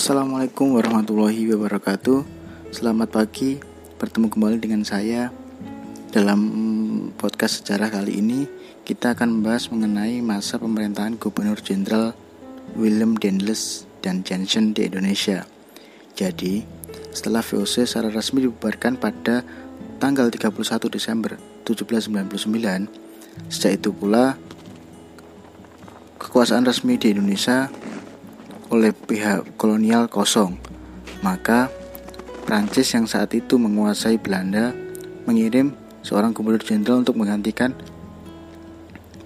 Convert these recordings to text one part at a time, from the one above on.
Assalamualaikum warahmatullahi wabarakatuh. Selamat pagi. Bertemu kembali dengan saya Dalam podcast sejarah kali ini. Kita akan membahas mengenai masa pemerintahan Gubernur Jenderal Willem Dendles dan Jensen di Indonesia. Jadi setelah VOC secara resmi dibubarkan pada tanggal 31 Desember 1799 Sejak itu pula kekuasaan resmi di Indonesia oleh pihak kolonial kosong. Maka Prancis yang saat itu menguasai Belanda mengirim seorang gubernur jenderal untuk menggantikan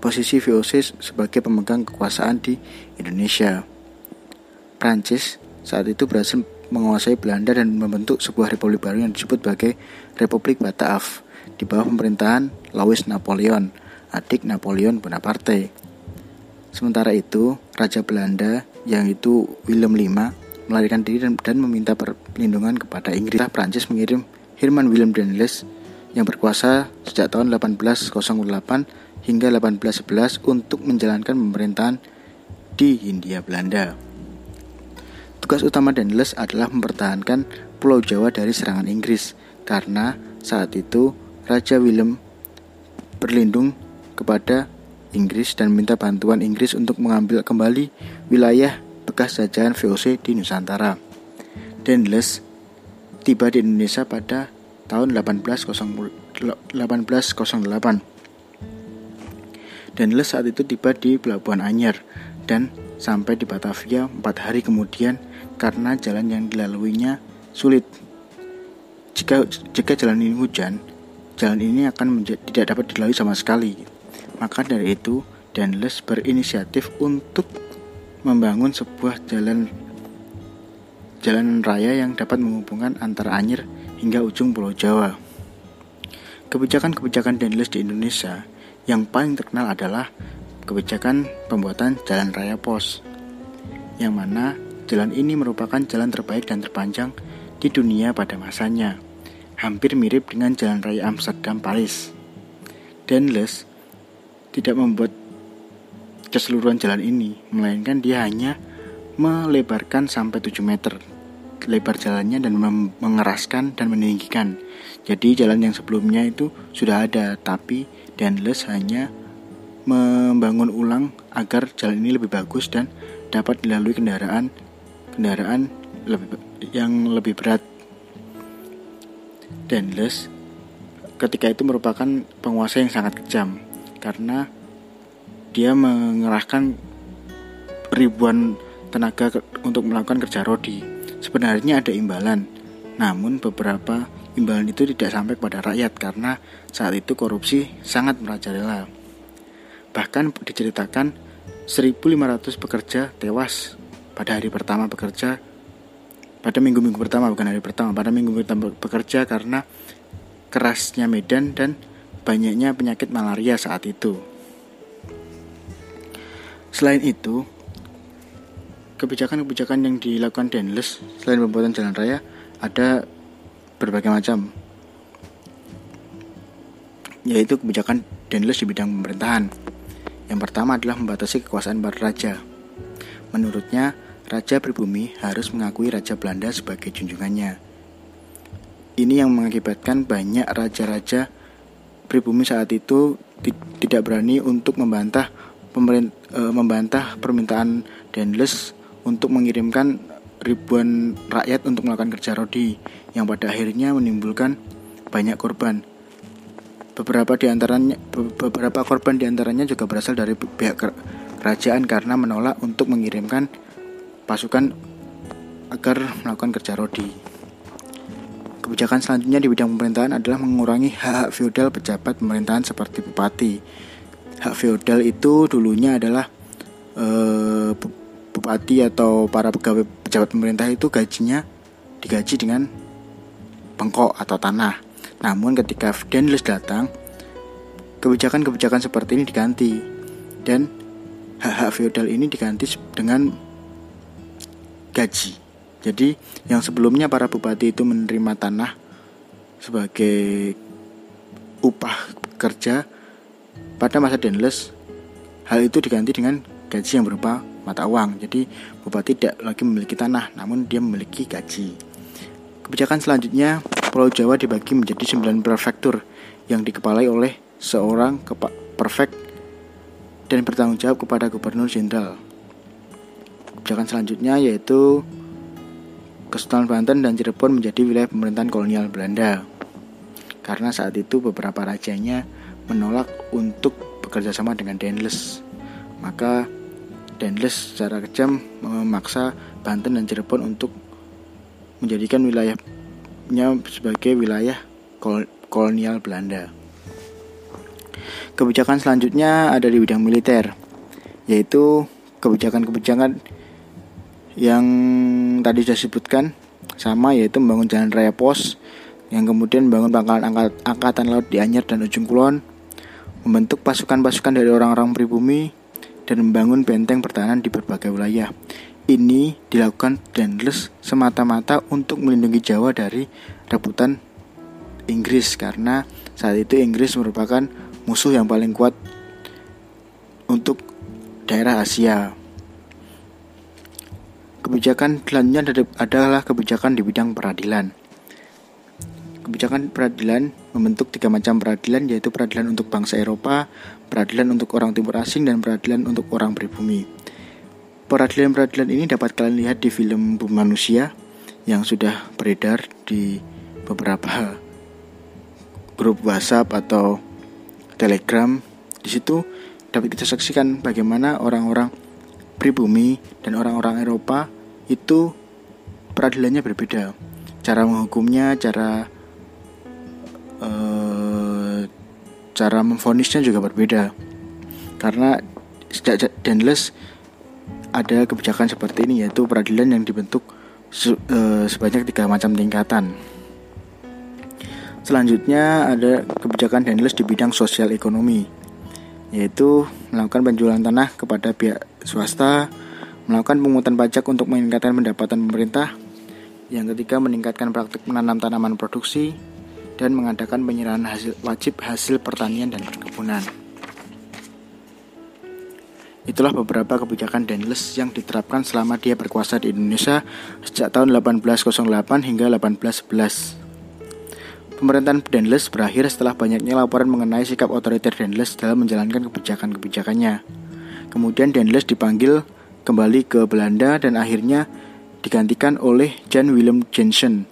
posisi VOC sebagai pemegang kekuasaan di Indonesia. Prancis saat itu berhasil menguasai Belanda dan membentuk sebuah republik baru yang disebut sebagai Republik Bataaf di bawah pemerintahan Louis Napoleon, adik Napoleon Bonaparte. Sementara itu, Raja Belanda yang itu Willem V melarikan diri dan, dan meminta perlindungan kepada Inggris. Prancis mengirim Herman Willem Dendles yang berkuasa sejak tahun 1808 hingga 1811 untuk menjalankan pemerintahan di Hindia Belanda. Tugas utama Dendles adalah mempertahankan Pulau Jawa dari serangan Inggris karena saat itu Raja Willem berlindung kepada Inggris dan minta bantuan Inggris untuk mengambil kembali wilayah bekas jajahan VOC di Nusantara. Dendles tiba di Indonesia pada tahun 1808. Dendles saat itu tiba di Pelabuhan Anyar dan sampai di Batavia empat hari kemudian karena jalan yang dilaluinya sulit. Jika jika jalan ini hujan, jalan ini akan tidak dapat dilalui sama sekali. Maka dari itu, Dendles berinisiatif untuk membangun sebuah jalan jalan raya yang dapat menghubungkan antara Anyer hingga ujung Pulau Jawa. Kebijakan-kebijakan Dendles di Indonesia yang paling terkenal adalah kebijakan pembuatan jalan raya pos, yang mana jalan ini merupakan jalan terbaik dan terpanjang di dunia pada masanya, hampir mirip dengan jalan raya Amsterdam Paris. Dendles tidak membuat keseluruhan jalan ini, melainkan dia hanya melebarkan sampai 7 meter lebar jalannya dan mengeraskan dan meninggikan. Jadi jalan yang sebelumnya itu sudah ada, tapi Danless hanya membangun ulang agar jalan ini lebih bagus dan dapat dilalui kendaraan kendaraan lebih, yang lebih berat. Danless ketika itu merupakan penguasa yang sangat kejam karena dia mengerahkan ribuan tenaga untuk melakukan kerja rodi. Sebenarnya ada imbalan, namun beberapa imbalan itu tidak sampai kepada rakyat karena saat itu korupsi sangat merajalela. Bahkan diceritakan 1.500 pekerja tewas pada hari pertama bekerja pada minggu-minggu pertama bukan hari pertama pada minggu pertama bekerja karena kerasnya medan dan banyaknya penyakit malaria saat itu. Selain itu, kebijakan-kebijakan yang dilakukan Denles selain pembuatan jalan raya ada berbagai macam yaitu kebijakan Denles di bidang pemerintahan. Yang pertama adalah membatasi kekuasaan para raja. Menurutnya, raja pribumi harus mengakui raja Belanda sebagai junjungannya. Ini yang mengakibatkan banyak raja-raja pribumi saat itu tidak berani untuk membantah e, membantah permintaan Dendles untuk mengirimkan ribuan rakyat untuk melakukan kerja rodi yang pada akhirnya menimbulkan banyak korban. Beberapa di antaranya beberapa korban di antaranya juga berasal dari pihak kerajaan karena menolak untuk mengirimkan pasukan agar melakukan kerja rodi. Kebijakan selanjutnya di bidang pemerintahan adalah mengurangi hak-hak feodal pejabat pemerintahan seperti bupati. Hak feodal itu dulunya adalah e, bupati atau para pegawai pejabat pemerintah itu gajinya digaji dengan bengkok atau tanah. Namun ketika Daniels datang, kebijakan-kebijakan seperti ini diganti dan hak-hak feodal ini diganti dengan gaji. Jadi yang sebelumnya para bupati itu menerima tanah sebagai upah kerja pada masa Denles hal itu diganti dengan gaji yang berupa mata uang. Jadi bupati tidak lagi memiliki tanah, namun dia memiliki gaji. Kebijakan selanjutnya, Pulau Jawa dibagi menjadi 9 prefektur yang dikepalai oleh seorang prefek dan bertanggung jawab kepada gubernur jenderal. Kebijakan selanjutnya yaitu Kesultanan Banten dan Cirebon menjadi wilayah pemerintahan kolonial Belanda. Karena saat itu beberapa rajanya menolak untuk bekerja sama dengan Denles. Maka Denles secara kejam memaksa Banten dan Cirebon untuk menjadikan wilayahnya sebagai wilayah kolonial Belanda. Kebijakan selanjutnya ada di bidang militer, yaitu kebijakan-kebijakan yang tadi sudah disebutkan sama yaitu membangun jalan raya pos yang kemudian membangun pangkalan angkat, angkatan laut di Anyer dan Ujung Kulon membentuk pasukan-pasukan dari orang-orang pribumi dan membangun benteng pertahanan di berbagai wilayah ini dilakukan Dendles semata-mata untuk melindungi Jawa dari rebutan Inggris karena saat itu Inggris merupakan musuh yang paling kuat untuk daerah Asia. Kebijakan selanjutnya adalah kebijakan di bidang peradilan. Kebijakan peradilan membentuk tiga macam peradilan yaitu peradilan untuk bangsa Eropa, peradilan untuk orang timur asing, dan peradilan untuk orang pribumi. Peradilan-peradilan ini dapat kalian lihat di film Bumi Manusia yang sudah beredar di beberapa grup WhatsApp atau Telegram. Di situ dapat kita saksikan bagaimana orang-orang pribumi dan orang-orang Eropa itu peradilannya berbeda. Cara menghukumnya, cara uh, cara memfonisnya juga berbeda. Karena sejak Denles ada kebijakan seperti ini yaitu peradilan yang dibentuk uh, sebanyak tiga macam tingkatan. Selanjutnya ada kebijakan Denles di bidang sosial ekonomi yaitu melakukan penjualan tanah kepada pihak swasta, melakukan pungutan pajak untuk meningkatkan pendapatan pemerintah, yang ketiga meningkatkan praktik menanam tanaman produksi, dan mengadakan penyerahan hasil wajib hasil pertanian dan perkebunan. Itulah beberapa kebijakan Denles yang diterapkan selama dia berkuasa di Indonesia sejak tahun 1808 hingga 1811. Pemerintahan Denles berakhir setelah banyaknya laporan mengenai sikap otoriter Denles dalam menjalankan kebijakan-kebijakannya. Kemudian Denles dipanggil kembali ke Belanda dan akhirnya digantikan oleh Jan Willem Jensen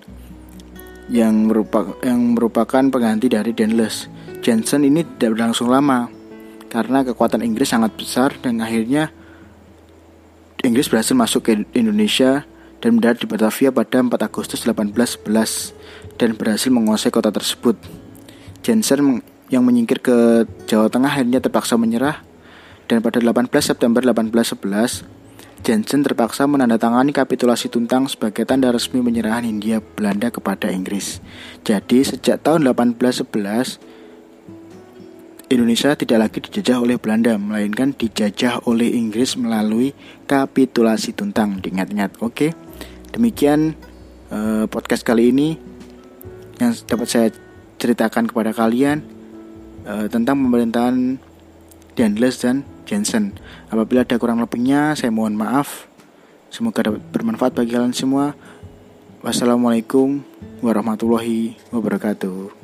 yang merupakan yang merupakan pengganti dari Denles. Jensen ini tidak berlangsung lama karena kekuatan Inggris sangat besar dan akhirnya Inggris berhasil masuk ke Indonesia dan mendarat di Batavia pada 4 Agustus 1811 dan berhasil menguasai kota tersebut. Jensen yang menyingkir ke Jawa Tengah akhirnya terpaksa menyerah dan pada 18 September 1811 Jensen terpaksa menandatangani kapitulasi Tuntang sebagai tanda resmi penyerahan Hindia Belanda kepada Inggris. Jadi sejak tahun 1811 Indonesia tidak lagi dijajah oleh Belanda, melainkan dijajah oleh Inggris melalui kapitulasi Tuntang. Diingat-ingat, oke? Demikian uh, podcast kali ini yang dapat saya ceritakan kepada kalian uh, tentang pemerintahan Dendles dan Jensen. Apabila ada kurang lebihnya, saya mohon maaf. Semoga dapat bermanfaat bagi kalian semua. Wassalamualaikum warahmatullahi wabarakatuh.